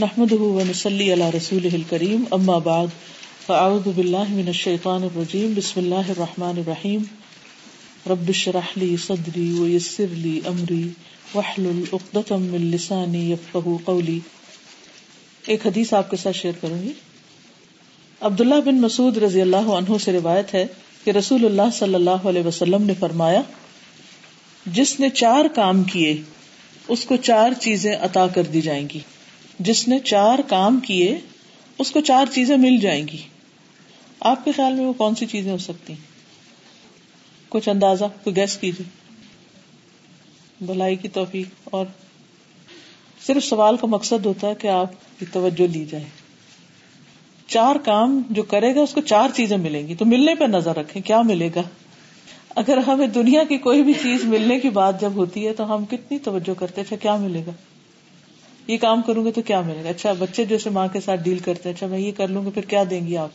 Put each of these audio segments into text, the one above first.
نحمد ونسلی علی رسول کریم اما بعد فاعوذ باللہ من الشیطان الرجیم بسم اللہ الرحمن الرحیم رب اشرح لی صدری ویسر لی امری واحلل عقدۃ من لسانی یفقهوا قولی ایک حدیث آپ کے ساتھ شیئر کروں گی. عبداللہ بن مسعود رضی اللہ عنہ سے روایت ہے کہ رسول اللہ صلی اللہ علیہ وسلم نے فرمایا، جس نے چار کام کیے، اس کو چار چیزیں عطا کر دی جائیں گی۔ جس نے چار کام کیے، اس کو چار چیزیں مل جائیں گی۔ آپ کے خیال میں وہ کون سی چیزیں ہو سکتی؟ ہیں کچھ اندازہ، کوئی گیس کیجیے۔ بھلائی کی توفیق۔ اور صرف سوال کا مقصد ہوتا ہے کہ آپ کی توجہ لی جائے۔ چار کام جو کرے گا، اس کو چار چیزیں ملیں گی۔ تو ملنے پہ نظر رکھیں، کیا ملے گا؟ اگر ہمیں دنیا کی کوئی بھی چیز ملنے کی بات جب ہوتی ہے، تو ہم کتنی توجہ کرتے اچھا کیا ملے گا؟ یہ کام کروں گے تو کیا ملے گا؟ اچھا بچے جیسے ماں کے ساتھ ڈیل کرتے ہیں اچھا میں یہ کر لوں گا، پھر کیا دیں گی آپ؟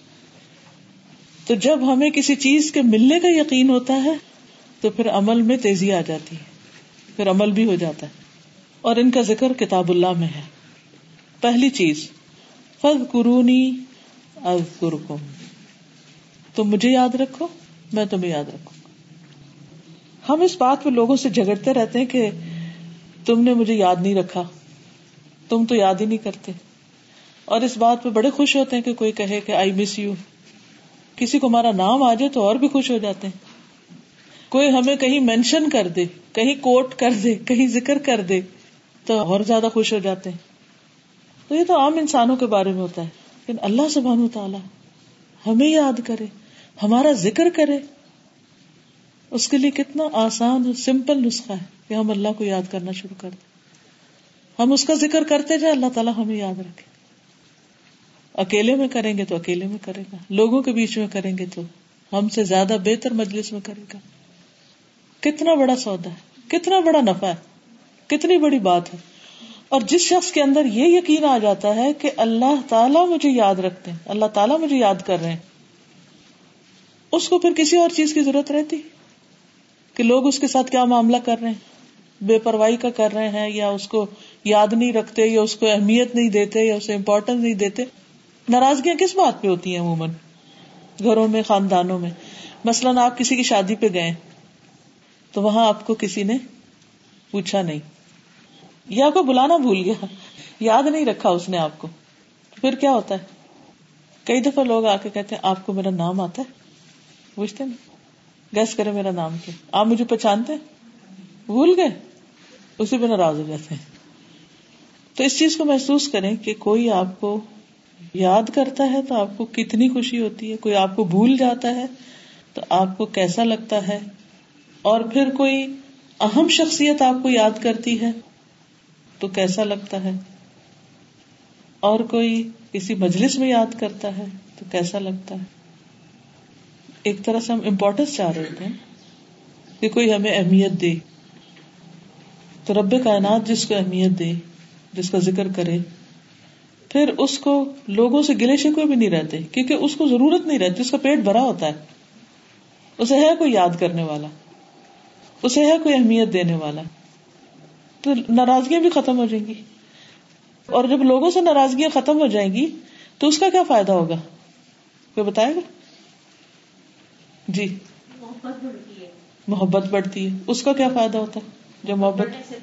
تو جب ہمیں کسی چیز کے ملنے کا یقین ہوتا ہے، تو پھر عمل میں تیزی آ جاتی ہے، پھر عمل بھی ہو جاتا ہے۔ اور ان کا ذکر کتاب اللہ میں ہے۔ پہلی چیز فض قرونی از تم مجھے یاد رکھو، میں تمہیں یاد رکھوں۔ ہم اس بات پہ لوگوں سے جھگڑتے رہتے ہیں کہ تم نے مجھے یاد نہیں رکھا۔ تم تو یاد ہی نہیں کرتے۔ اور اس بات پہ بڑے خوش ہوتے ہیں کہ کوئی کہے کہ آئی مس یو کسی کو ہمارا نام آ جائے تو اور بھی خوش ہو جاتے ہیں۔ کوئی ہمیں کہیں مینشن کر دے، کہیں کوٹ کر دے، کہیں ذکر کر دے تو اور زیادہ خوش ہو جاتے ہیں۔ تو یہ تو عام انسانوں کے بارے میں ہوتا ہے۔ لیکن اللہ سبحان تعالیٰ ہمیں یاد کرے، ہمارا ذکر کرے۔ اس کے لیے کتنا آسان اور سمپل نسخہ ہے کہ ہم اللہ کو یاد کرنا شروع کر دیں۔ ہم اس کا ذکر کرتے جائیں، اللہ تعالیٰ ہمیں یاد رکھے۔ اکیلے میں کریں گے تو اکیلے میں کرے گا۔ لوگوں کے بیچ میں کریں گے تو ہم سے زیادہ بہتر مجلس میں کرے گا۔ کتنا بڑا سودا ہے، کتنا بڑا نفع ہے، کتنی بڑی بات ہے۔ اور جس شخص کے اندر یہ یقین آ جاتا ہے کہ اللہ تعالیٰ مجھے یاد رکھتے ہیں، اللہ تعالیٰ مجھے یاد کر رہے ہیں، اس کو پھر کسی اور چیز کی ضرورت رہتی؟ کہ لوگ اس کے ساتھ کیا معاملہ کر رہے ہیں؟ بے پرواہی کا کر رہے ہیں یا اس کو یاد نہیں رکھتے یا اس کو اہمیت نہیں دیتے یا اسے امپورٹینس نہیں دیتے، ناراضگیاں کس بات پہ ہوتی ہیں عموماً؟ گھروں میں، خاندانوں میں۔ مثلاً آپ کسی کی شادی پہ گئے، تو وہاں آپ کو کسی نے پوچھا نہیں۔ یا کوئی بلانا بھول گیا، یاد نہیں رکھا اس نے آپ کو۔ پھر کیا ہوتا ہے؟ کئی دفعہ لوگ آ کے کہتے ہیں، آپ کو میرا نام آتا ہے؟ پوچھتے نا گیس کرے میرا نام کیا۔ آپ مجھے پہچانتے؟ بھول گئے؟ اسی پہ ناراض ہو جاتے ہیں۔ تو اس چیز کو محسوس کریں کہ کوئی آپ کو یاد کرتا ہے تو آپ کو کتنی خوشی ہوتی ہے، کوئی آپ کو بھول جاتا ہے تو آپ کو کیسا لگتا ہے؟ اور پھر کوئی اہم شخصیت آپ کو یاد کرتی ہے تو کیسا لگتا ہے؟ اور کوئی کسی مجلس میں یاد کرتا ہے تو کیسا لگتا ہے؟ ایک طرح سے ہم امپورٹینس چاہ رہے تھے کہ کوئی ہمیں اہمیت دے، تو رب کائنات جس کو اہمیت دے جس کا ذکر کرے پھر اس کو لوگوں سے گلے شکوے بھی نہیں رہتے کیونکہ اس کو ضرورت نہیں رہتی اس کا پیٹ بھرا ہوتا ہے۔ اسے ہے کوئی یاد کرنے والا اسے ہے کوئی اہمیت دینے والا۔ تو ناراضگیاں بھی ختم ہو جائیں گی۔ اور جب لوگوں سے ناراضگیاں ختم ہو جائیں گی تو اس کا کیا فائدہ ہوگا؟ کوئی بتائے گا؟ جی۔ محبت بڑھتی ہے۔ اس کا کیا فائدہ ہوتا ہے؟ جو محبت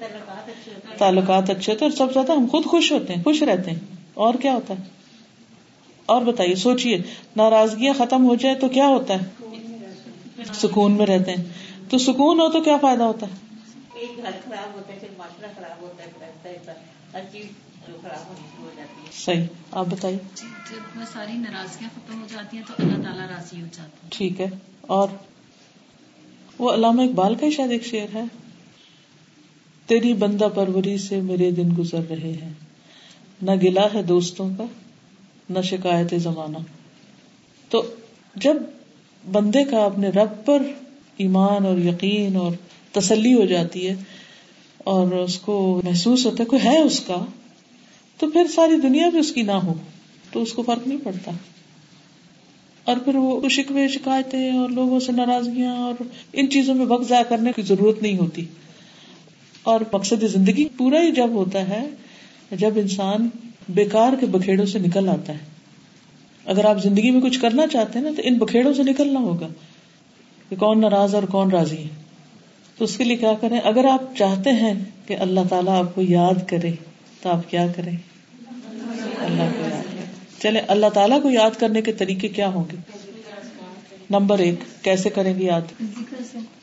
تعلقات اچھے ہوتے سب زیادہ ہم خود خوش ہوتے ہیں خوش رہتے ہیں۔ اور کیا ہوتا ہے؟ اور بتائیے سوچیے ناراضگیاں ختم ہو جائے تو کیا ہوتا ہے؟ سکون میں رہتے ہیں۔ تو سکون ہو تو کیا فائدہ ہوتا ہے؟ صحیح۔ آپ بتائیے۔ جب ساری ناراضگیاں ختم ہو جاتی ہیں تو اللہ تعالیٰ راضی ہو جاتا ہے۔ ٹھیک ہے۔ اور وہ علامہ اقبال کا شاید ایک شعر ہے۔ تیری بندہ پروری سے میرے دن گزر رہے ہیں۔ نہ گلا ہے دوستوں کا، نہ شکایت زمانہ۔ تو جب بندے کا اپنے رب پر ایمان اور یقین اور تسلی ہو جاتی ہے اور اس کو محسوس ہوتا ہے کوئی ہے اس کا، تو پھر ساری دنیا بھی اس کی نہ ہو، تو اس کو فرق نہیں پڑتا۔ اور پھر وہ شکوے، شکایتیں اور لوگوں سے ناراضگیاں اور ان چیزوں میں وقت ضائع کرنے کی ضرورت نہیں ہوتی۔ اور مقصد زندگی پورا ہی جب ہوتا ہے، جب انسان بیکار کے بکھیڑوں سے نکل آتا ہے۔ اگر آپ زندگی میں کچھ کرنا چاہتے ہیں نا، تو ان بکھیڑوں سے نکلنا ہوگا کہ کون ناراض اور کون راضی ہے۔ تو اس کے لیے کیا کریں؟ اگر آپ چاہتے ہیں کہ اللہ تعالیٰ آپ کو یاد کرے، تو آپ کیا کریں؟ اللہ کو یاد کریں۔ چلے اللہ تعالیٰ کو یاد کرنے کے طریقے کیا ہوں گے؟ نمبر ایک کیسے کریں گے یاد؟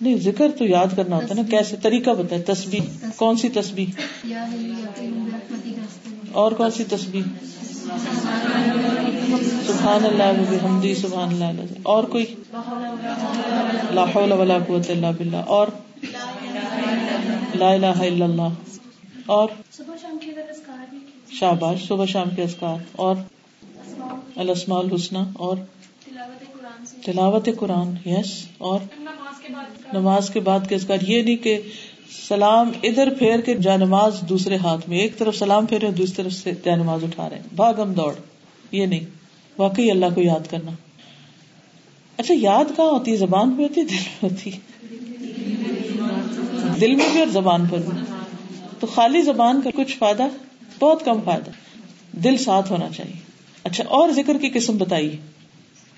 نہیں ذکر تو یاد کرنا ہوتا ہے نا کیسے؟ طریقہ بتائے تسبیح۔ کون سی تسبیح؟ اور کون سی تسبیح؟ سبحان اللہ حمدی سبحان اللہ۔ اور کوئی؟ لا حول ولا قوت الا باللہ۔ اور؟ لا الہ الا اللہ۔ اور؟ شاباش صبح شام کے اذکار۔ اور؟ الاسماء۔ الحسنى اور؟ تلاوت قرآن یس اور نماز کے بعد کے اذکار، یہ نہیں کہ سلام ادھر پھیر کے جا نماز دوسرے ہاتھ میں، ایک طرف سلام پھیرے دوسری طرف سے جا نماز اٹھا رہے ہیں۔ بھاگم دوڑ، یہ نہیں۔ واقعی اللہ کو یاد کرنا۔ اچھا یاد کہاں ہوتی ہے؟ زبان پہ ہوتی ہے؟ دل میں ہوتی ہے؟ دل میں بھی اور زبان پر بھی۔ تو خالی زبان کا کچھ فائدہ؟ بہت کم فائدہ۔ دل ساتھ ہونا چاہیے۔ اچھا اور ذکر کی قسم بتائیے۔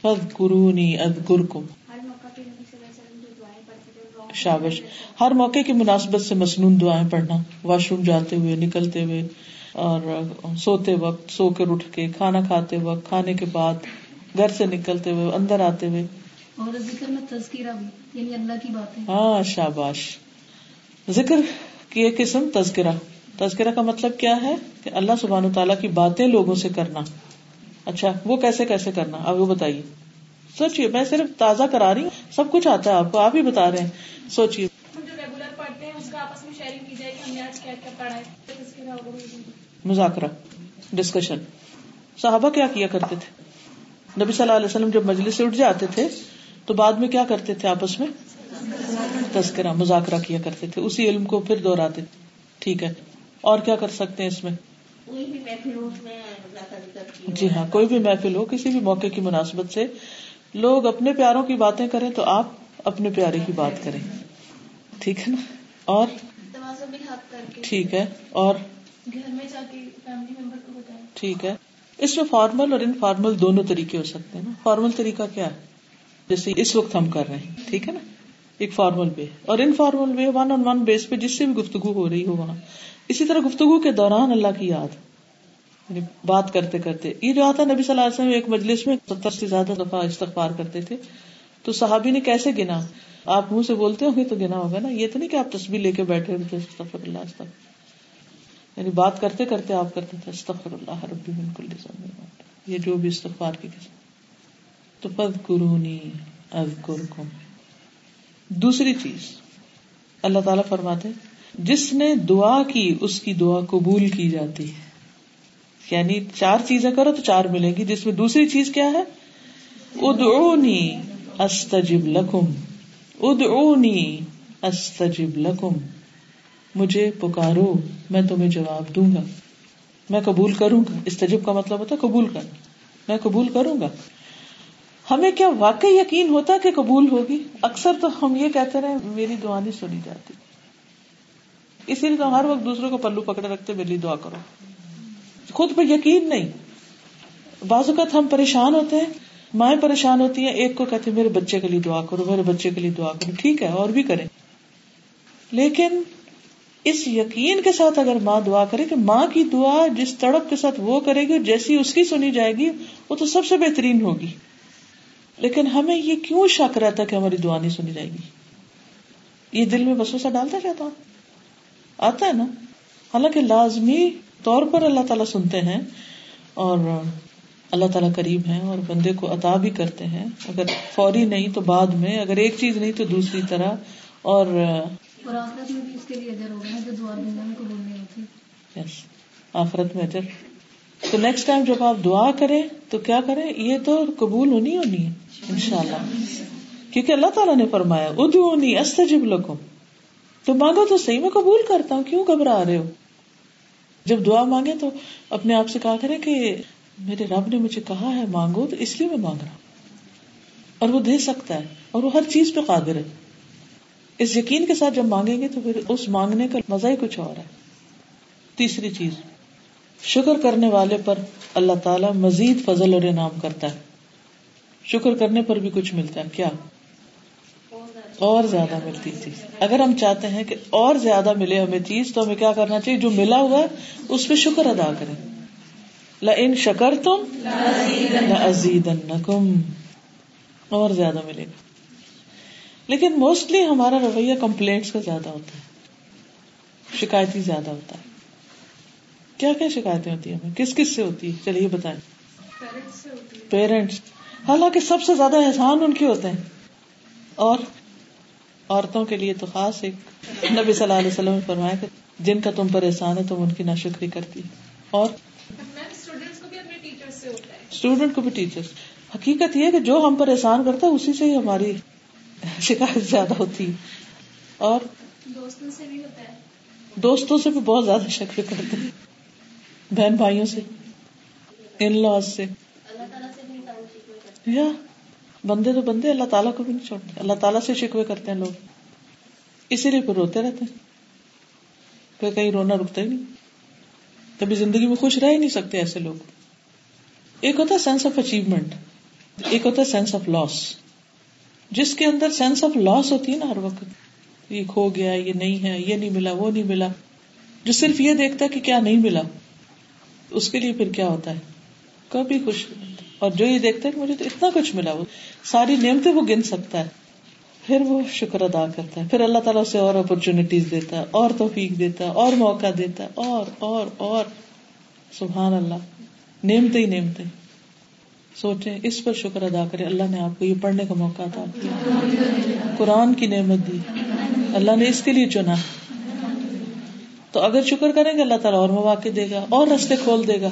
فد قرونی اد گرکم شابش۔ ہر موقع کی مناسبت سے مصنون دعائیں پڑھنا واش روم جاتے ہوئے نکلتے ہوئے اور سوتے وقت سو کر اٹھ کے کھانا کھاتے وقت کھانے کے بعد گھر سے نکلتے ہوئے اندر آتے ہوئے۔ اور ذکر میں تذکرہ بھی یعنی اللہ کی باتیں۔ ہاں شاباش۔ ذکر کی ایک قسم تذکرہ۔ تذکرہ کا مطلب کیا ہے؟ کہ اللہ سبحان و تعالیٰ کی باتیں لوگوں سے کرنا۔ اچھا وہ کیسے کیسے کرنا؟ اب وہ بتائیے۔ سوچیے میں صرف تازہ کرا رہی ہوں سب کچھ آتا ہے آپ کو آپ ہی بتا رہے ہیں۔ سوچیے۔ مذاکرہ ڈسکشن صحابہ کیا کیا کرتے تھے؟ نبی صلی اللہ علیہ وسلم جب مجلس سے اٹھ جاتے تھے تو بعد میں کیا کرتے تھے آپس میں؟ تذکرہ مذاکرہ کیا کرتے تھے۔ اسی علم کو پھر دہراتے تھے۔ ٹھیک ہے۔ اور کیا کر سکتے ہیں اس میں؟ کوئی بھی میں جی ہاں کوئی بھی محفل ہو کسی بھی موقع کی مناسبت سے لوگ اپنے پیاروں کی باتیں کریں تو آپ اپنے پیارے کی بات کریں۔ ٹھیک ہے نا؟ اور؟ ٹھیک ہے اور؟ گھر میں جا کے فیملی ممبر کو بتائیں۔ ٹھیک ہے۔ اس میں فارمل اور انفارمل دونوں طریقے ہو سکتے ہیں نا۔ فارمل طریقہ کیا ہے؟ جیسے اس وقت ہم کر رہے ہیں۔ ٹھیک ہے نا؟ ایک فارمل وے اور informal way one on one base پہ جس سے بھی گفتگو ہو رہی ہو وہاں۔ اسی طرح گفتگو کے دوران اللہ کی یاد۔ یعنی بات کرتے کرتے۔ یہ جو آتا نبی صلی اللہ علیہ وسلم ایک مجلس میں ستر سے زیادہ دفعہ استغفار کرتے تھے۔ تو صحابی نے کیسے گنا؟ آپ منہ سے بولتے ہوں گے تو گنا ہوگا نا۔ یہ تو نہیں کہ آپ تصویر لے کے بیٹھے ہوئے استغفر اللہ، استغفر یعنی بات کرتے کرتے آپ کرتے تھے، استغفر اللہ ربی من کل یہ جو بھی استغفار کی قسم۔ تو پد قرونی اذکرکم۔ دوسری چیز اللہ تعالیٰ فرماتے جس نے دعا کی، اس کی دعا قبول کی جاتی ہے۔ یعنی چار چیزیں کرو تو چار ملیں گی۔ جس میں دوسری چیز کیا ہے؟ ادعونی استجب لکم۔ ادعونی استجب لکم۔ مجھے پکارو، میں تمہیں جواب دوں گا۔ میں قبول کروں گا۔ استجب کا مطلب ہوتا ہے قبول کرنا۔ میں قبول کروں گا۔ ہمیں کیا واقعی یقین ہوتا کہ قبول ہوگی؟ اکثر تو ہم یہ کہتے رہے، میری دعا نہیں سنی جاتی۔ اسی لیے تو ہر وقت دوسروں کو پلو پکڑے رکھتے، میری دعا کرو۔ خود پہ یقین نہیں۔ بعض اوقات ہم پریشان ہوتے ہیں، مائیں پریشان ہوتی ہیں، ایک کو کہتے میرے بچے کے لیے دعا کرو، میرے بچے کے لیے دعا کرو۔ ٹھیک ہے، اور بھی کریں۔ لیکن اس یقین کے ساتھ اگر ماں دعا کرے کہ ماں کی دعا جس تڑپ کے ساتھ وہ کرے گی جیسی اس کی سنی جائے گی، وہ تو سب سے بہترین ہوگی۔ لیکن ہمیں یہ کیوں شک رہتا کہ ہماری دعا نہیں سنی جائے گی؟ یہ دل میں بسوں سے ڈالتا جاتا آتا ہے نا؟ حالانکہ لازمی طور پر اللہ تعالیٰ سنتے ہیں اور اللہ تعالیٰ قریب ہیں اور بندے کو عطا بھی کرتے ہیں۔ اگر فوری نہیں تو بعد میں اگر ایک چیز نہیں تو دوسری طرح۔ اور آخرت میں بھی اس کے لیے اجر ہوگا جو دعا میں قبول نہیں ہوتی۔ یس آخرت میں اجر۔ تو نیکسٹ ٹائم جب آپ دعا کریں، تو کیا کریں؟ یہ تو قبول ہونی ہونی ہے ان شاء اللہ کیونکہ اللہ تعالیٰ نے فرمایا ادونی استجب لکم. تو مانگو تو صحیح، میں قبول کرتا ہوں، کیوں گھبرا رہے ہو؟ جب دعا مانگے تو اپنے آپ سے کہا کرے کہ میرے رب نے مجھے کہا ہے مانگو، تو اس لیے میں مانگ رہا ہوں۔ اور وہ دے سکتا ہے، اور وہ ہر چیز پہ قادر ہے۔ اس یقین کے ساتھ جب مانگیں گے تو پھر اس مانگنے کا مزہ ہی کچھ اور ہے۔ تیسری چیز شکر کرنے والے پر اللہ تعالیٰ مزید فضل اور انعام کرتا ہے۔ شکر کرنے پر بھی کچھ ملتا ہے۔ کیا؟ اور زیادہ ملتی چیز اگر ہم چاہتے ہیں کہ اور زیادہ ملے ہمیں چیز، تو ہمیں کیا کرنا چاہیے؟ جو ملا ہوا ہے، اس پہ شکر ادا کریں۔ ل ان شکر تم عزیز اور زیادہ ملے گا۔ لیکن موسٹلی ہمارا رویہ کمپلینٹس کا زیادہ ہوتا ہے۔ شکایتی زیادہ ہوتا ہے۔ کیا کیا شکایتیں ہوتی ہیں ہمیں؟ کس کس سے ہوتی ہے چلیے بتائیں۔ پیرنٹس حالانکہ سب سے زیادہ احسان ان کے ہوتے ہیں۔ اور عورتوں کے لیے تو خاص ایک نبی صلی اللہ علیہ وسلم نے فرمایا کہ جن کا تم پر احسان ہے تم ان کی ناشکری کرتی۔ اور اسٹوڈینٹ کو بھی ٹیچر حقیقت یہ کہ جو ہم پر احسان کرتا ہے اسی سے ہی ہماری شکایت زیادہ ہوتی۔ اور دوستوں سے بھی ہوتا ہے۔ دوستوں سے بھی بہت زیادہ شکر کرتے ہیں۔ بہن بھائیوں سے ان لاز سے۔ یا، بندے تو بندے، اللہ تعالیٰ کو بھی نہیں چھوڑتے۔ اللہ تعالیٰ سے شکوے کرتے ہیں لوگ۔ اسی لیے پھر روتے رہتے ہیں۔ پھر کہیں رونا رکتا ہی نہیں۔ کبھی زندگی میں خوش رہ ہی نہیں سکتے ایسے لوگ۔ ایک ہوتا ہے سینس آف اچیومنٹ ایک ہوتا ہے سینس آف لاس جس کے اندر سینس آف لاس ہوتی ہے نا ہر وقت، یہ کھو گیا، یہ نہیں ہے، یہ نہیں ملا، وہ نہیں ملا۔ جو صرف یہ دیکھتا ہے کہ کیا نہیں ملا۔ اس کے لیے پھر کیا ہوتا ہے؟ کبھی خوش اور جو یہ دیکھتا ہے کہ مجھے تو اتنا کچھ ملا، وہ ساری نعمتیں وہ گن سکتا ہے۔ پھر وہ شکر ادا کرتا ہے۔ پھر اللہ تعالیٰ سے اور اپرچونیٹیز دیتا ہے، اور توفیق دیتا ہے، اور موقع دیتا ہے، اور اور اور۔ سبحان اللہ۔ نعمتے ہی نعمتے سوچیں، اس پر شکر ادا کرے اللہ نے آپ کو یہ پڑھنے کا موقع تھا قرآن کی نعمت دی۔ اللہ نے اس کے لیے چنا۔ تو اگر شکر کریں گے اللہ تعالیٰ اور مواقع دے گا اور رستے کھول دے گا۔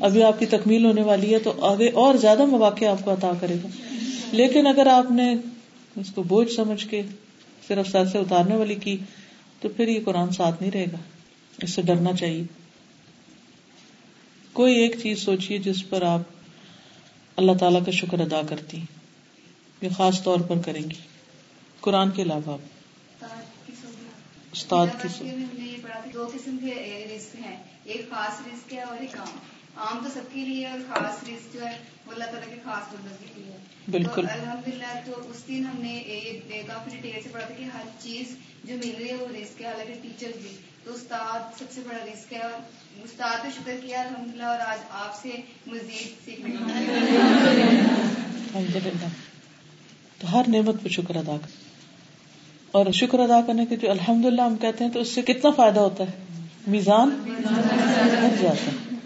ابھی آپ کی تکمیل ہونے والی ہے تو آگے اور زیادہ مواقع آپ کو عطا کرے گا۔ لیکن اگر آپ نے اس کو بوجھ سمجھ کے صرف سر سے اتارنے والی کی تو پھر یہ قرآن ساتھ نہیں رہے گا۔ اس سے ڈرنا چاہیے۔ کوئی ایک چیز سوچیے جس پر آپ اللہ تعالی کا شکر ادا کرتی یہ خاص طور پر کریں گی۔ قرآن کے علاوہ استاد کی دو قسم کے رسک ہیں ایک خاص رسک ہے اور ایک عام۔ عام تو سب کے لیے اور خاص رسک جو ہے وہ اللہ تعالیٰ کے خاص بندوں کے لیے بالکل۔ الحمد للہ تو اس دن ہم نے کافی ڈیٹیل سے پڑھا تھا کہ ہر چیز جو مل رہی ہے وہ رسک ہے۔ حالانکہ ٹیچر بھی۔ تو استاد سب سے بڑا رسک ہے۔ اور استاد پہ شکر کیا الحمد للہ اور آج آپ سے مزید سیکھنے تو ہر نعمت پہ شکر ادا کر۔ اور شکر ادا کرنے کے جو الحمد للہ ہم کہتے ہیں تو اس سے کتنا فائدہ ہوتا ہے؟ میزان بڑھ جاتا ہے۔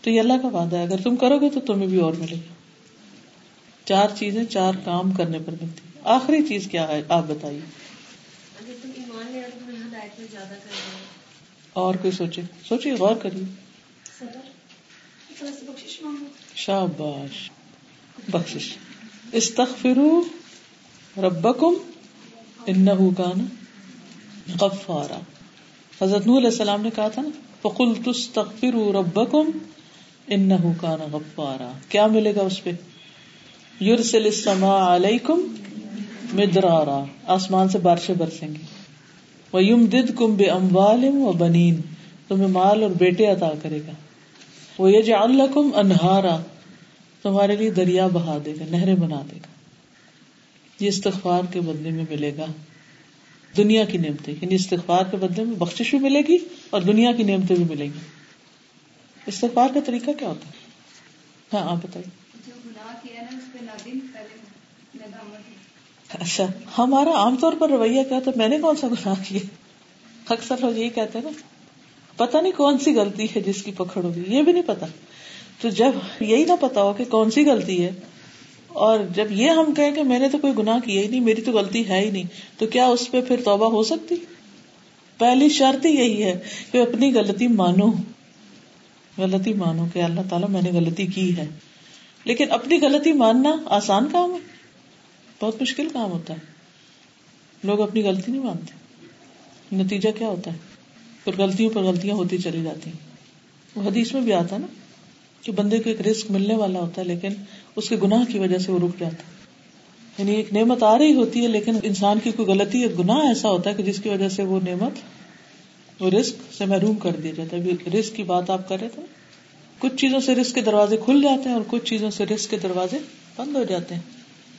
تو یہ اللہ کا وعدہ ہے۔ اگر تم کرو گے تو تمہیں بھی اور ملے گا۔ چار چیزیں چار کام کرنے پر ملتی۔ آخری چیز کیا ہے؟ آپ بتائیے۔ اور کوئی سوچے؟ سوچیے غور کریے۔ شاباش۔ بخش استغفروا ربکم انہو کان غفارا۔ حضرت نور علیہ السلام نے کہا تھا نا، فقلت استغفروا ربکم انہو کان غفارا۔ کیا ملے گا اس پہ؟ یورسل السماء علیکم مدرارا۔ آسمان سے بارشیں برسیں گے وَيُمْدِدْكُمْ بِأَمْوَالٍ وَبَنِينَ۔ تمہیں مال اور بیٹے عطا کرے گا۔ وَيَجْعَلْ لَكُمْ أَنْهَارًا۔ تمہارے لیے دریا بہا دے گا، نہریں بنا دے گا۔ یہ استغفار کے بدلے میں ملے گا۔ دنیا کی نعمتیں یعنی استغفار کے بدلے میں بخشش بھی ملے گی اور دنیا کی نعمتیں بھی ملیں گی۔ استغفار کا طریقہ کیا ہوتا ہے؟ ہاں آپ بتائیے۔ اچھا ہمارا عام طور پر رویہ کیا تھا میں نے کون سا گناہ کیا؟ اکثر لوگ یہی کہتے ہیں نا پتا نہیں کون سی غلطی ہے جس کی پکڑ ہوگی یہ بھی نہیں پتا تو جب یہی نہ پتا ہو کہ کون سی غلطی ہے اور جب یہ ہم کہیں کہ میں نے تو کوئی گناہ کیا ہی نہیں، میری تو غلطی ہے ہی نہیں، تو کیا اس پہ پھر توبہ ہو سکتی؟ پہلی شرط ہی یہی ہے کہ اپنی غلطی مانو۔ غلطی مانو کہ اللہ تعالیٰ میں نے غلطی کی ہے۔ لیکن اپنی غلطی ماننا آسان کام ہے، بہت مشکل کام ہوتا ہے۔ لوگ اپنی غلطی نہیں مانتے۔ نتیجہ کیا ہوتا ہے؟ پھر غلطیوں پر غلطیاں ہوتی چلی جاتی ہیں۔ وہ حدیث میں بھی آتا ہے نا کہ بندے کو ایک رسک ملنے والا ہوتا ہے لیکن اس کے گناہ کی وجہ سے وہ رک جاتا ہے۔ یعنی ایک نعمت آ رہی ہوتی ہے لیکن انسان کی کوئی غلطی ایک گناہ ایسا ہوتا ہے کہ جس کی وجہ سے وہ نعمت وہ رسک سے محروم کر دیا جاتا ہے۔ رسک کی بات آپ کر رہے تھے۔ کچھ چیزوں سے رسک کے دروازے کھل جاتے ہیں اور کچھ چیزوں سے رسک کے دروازے بند ہو جاتے ہیں۔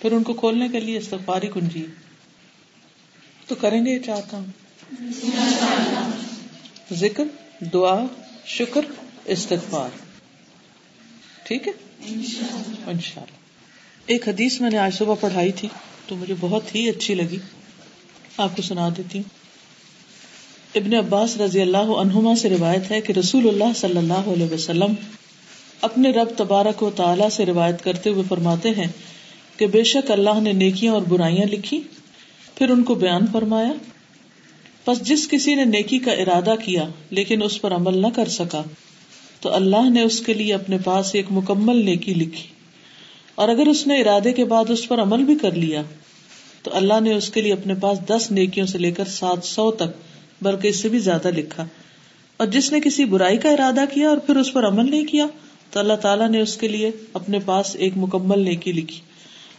پھر ان کو کھولنے کے لیے استغفاری کنجی۔ تو کریں گے یہ چار کام۔ ذکر دعا شکر استغفار۔ ٹھیک ہے؟ ان شاء اللہ ایک حدیث میں نے آج صبح پڑھائی تھی، تو مجھے بہت ہی اچھی لگی۔ آپ کو سنا دیتی ہوں۔ ابن عباس رضی اللہ عنہما سے روایت ہے کہ رسول اللہ صلی اللہ علیہ وسلم اپنے رب تبارک و تعالی سے روایت کرتے ہوئے فرماتے ہیں کہ بے شک اللہ نے نیکیاں اور برائیاں لکھی، پھر ان کو بیان فرمایا۔ بس جس کسی نے نیکی کا ارادہ کیا، لیکن اس پر عمل نہ کر سکا تو اللہ نے اس کے لیے اپنے پاس ایک مکمل نیکی لکھی۔ اور اگر اس نے ارادے کے بعد اس پر عمل بھی کر لیا، تو اللہ نے اس کے لیے اپنے پاس دس نیکیوں سے لے کر سات سو تک، بلکہ اس سے بھی زیادہ لکھا۔ اور جس نے کسی برائی کا ارادہ کیا اور پھر اس پر عمل نہیں کیا، تو اللہ تعالیٰ نے اس کے لیے اپنے پاس ایک مکمل نیکی لکھی۔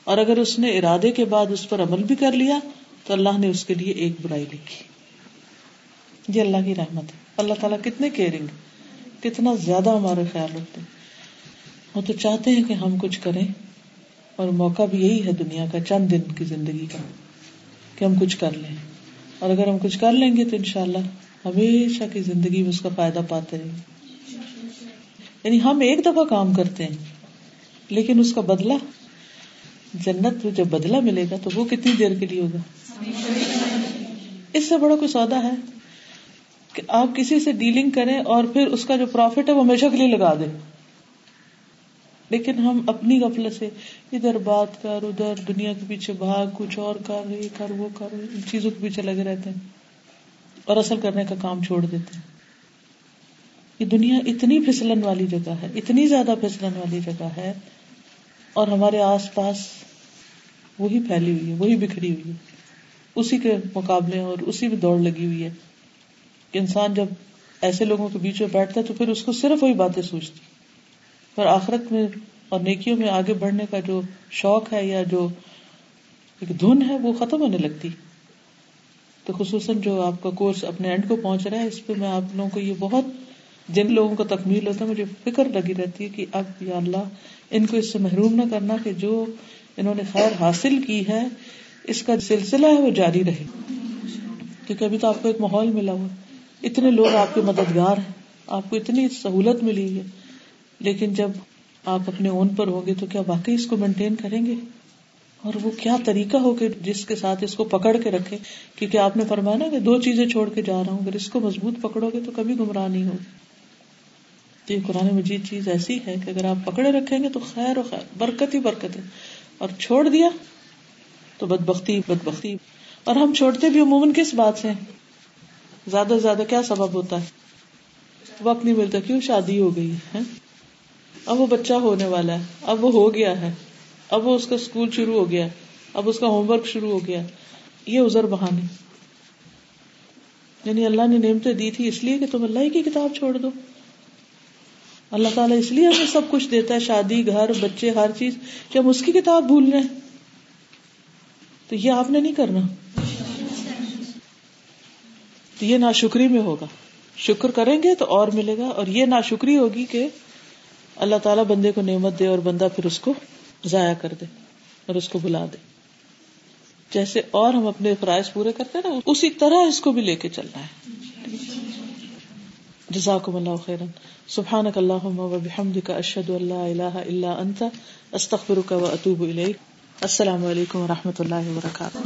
اور اگر اس نے ارادے کے بعد اس پر عمل بھی کر لیا، تو اللہ نے اس کے لیے ایک برائی لکھی۔ یہ اللہ کی رحمت ہے۔ اللہ تعالیٰ کتنے کیئرنگ۔ کتنا زیادہ ہمارا خیال رکھتے وہ تو چاہتے ہیں کہ ہم کچھ کریں، اور موقع بھی یہی ہے دنیا کا، چند دن کی زندگی کا، کہ ہم کچھ کر لیں۔ اور اگر ہم کچھ کر لیں گے تو انشاءاللہ ہمیشہ کی زندگی میں اس کا فائدہ پاتے رہیں گے۔ یعنی ہم ایک دفعہ کام کرتے ہیں، لیکن اس کا بدلہ، جنت میں جب بدلہ ملے گا تو وہ کتنی دیر کے لیے ہوگا؟ اس سے بڑا کوئی سودا ہے؟ کہ آپ کسی سے ڈیلنگ کریں اور پھر اس کا جو پروفٹ ہے وہ ہمیشہ کے لیے لگا دیں۔ لیکن ہم اپنی غفلت سے ادھر بات کر، ادھر دنیا کے پیچھے بھاگ، کچھ اور کر، یہ کر، وہ کر، ان چیزوں کے پیچھے لگے رہتے ہیں اور اصل کرنے کا کام چھوڑ دیتے ہیں۔ یہ دنیا اتنی پھسلن والی جگہ ہے، اتنی زیادہ پھسلن والی جگہ ہے اور ہمارے آس پاس وہی پھیلی ہوئی ہے، وہی بکھری ہوئی ہے۔ اسی کے مقابلے اور اسی میں دوڑ لگی ہوئی ہے۔ کہ انسان جب ایسے لوگوں کے بیچ میں بیٹھتا ہے تو پھر اس کو صرف وہی باتیں سوچتی پر آخرت میں اور نیکیوں میں آگے بڑھنے کا جو شوق ہے یا جو ایک دھن ہے وہ ختم ہونے لگتی تو خصوصاً جو آپ کا کورس اپنے اینڈ کو پہنچ رہا ہے، اس پہ میں آپ لوگوں کو یہ بہت جن لوگوں کو تکمیل ہوتا ہے، مجھے فکر لگی رہتی ہے کہ اب یا اللہ ان کو اس سے محروم نہ کرنا کہ جو انہوں نے خیر حاصل کی ہے، اس کا سلسلہ ہے وہ جاری رہے۔ کیونکہ ابھی تو آپ کو ایک ماحول ملا ہوا۔ اتنے لوگ آپ کے مددگار ہیں۔ آپ کو اتنی سہولت ملی ہے۔ لیکن جب آپ اپنے اون پر ہوگے تو کیا واقعی اس کو مینٹین کریں گے؟ اور وہ کیا طریقہ ہو کہ جس کے ساتھ اس کو پکڑ کے رکھے؟ کیونکہ آپ نے فرمایا نا کہ دو چیزیں چھوڑ کے جا رہا ہوں۔ اگر اس کو مضبوط پکڑو گے تو کبھی گمراہ نہیں ہوگی تو یہ قرآن مجید چیز ایسی ہے کہ اگر آپ پکڑے رکھیں گے تو خیر و خیر، برکت ہی برکت ہے۔ اور چھوڑ دیا تو بد بختی بد بختی اور ہم چھوڑتے بھی عموماً کس بات سے زیادہ سے زیادہ کیا سبب ہوتا ہے؟ وقت نہیں ملتا کیوں شادی ہو گئی ہے؟ اب وہ بچہ ہونے والا ہے، اب وہ ہو گیا ہے، اب وہ اس کا اسکول شروع ہو گیا اب اس کا ہوم ورک شروع ہو گیا یہ ازر بہانی یعنی اللہ نے نعمتیں دی تھی اس لیے کہ تم اللہ کی کتاب چھوڑ دو۔ اللہ تعالیٰ اس لیے ہمیں سب کچھ دیتا ہے، شادی، گھر، بچے، ہر چیز۔ کہ ہم اس کی کتاب بھول رہے تو یہ آپ نے نہیں کرنا۔ تو یہ ناشکری میں ہوگا۔ شکر کریں گے تو اور ملے گا اور یہ ناشکری ہوگی کہ اللہ تعالیٰ بندے کو نعمت دے اور بندہ پھر اس کو ضائع کر دے اور اس کو بلا دے۔ جیسے اور ہم اپنے فرائض پورے کرتے نا، اسی طرح اس کو بھی لے کے چلنا ہے۔ جزاکم اللہ خیرن سبحانک اللہم و بحمدک، اشہد اللہ الہ الا انت، استغفرک و اتوب الیک۔ السلام علیکم و رحمۃ اللہ وبرکاتہ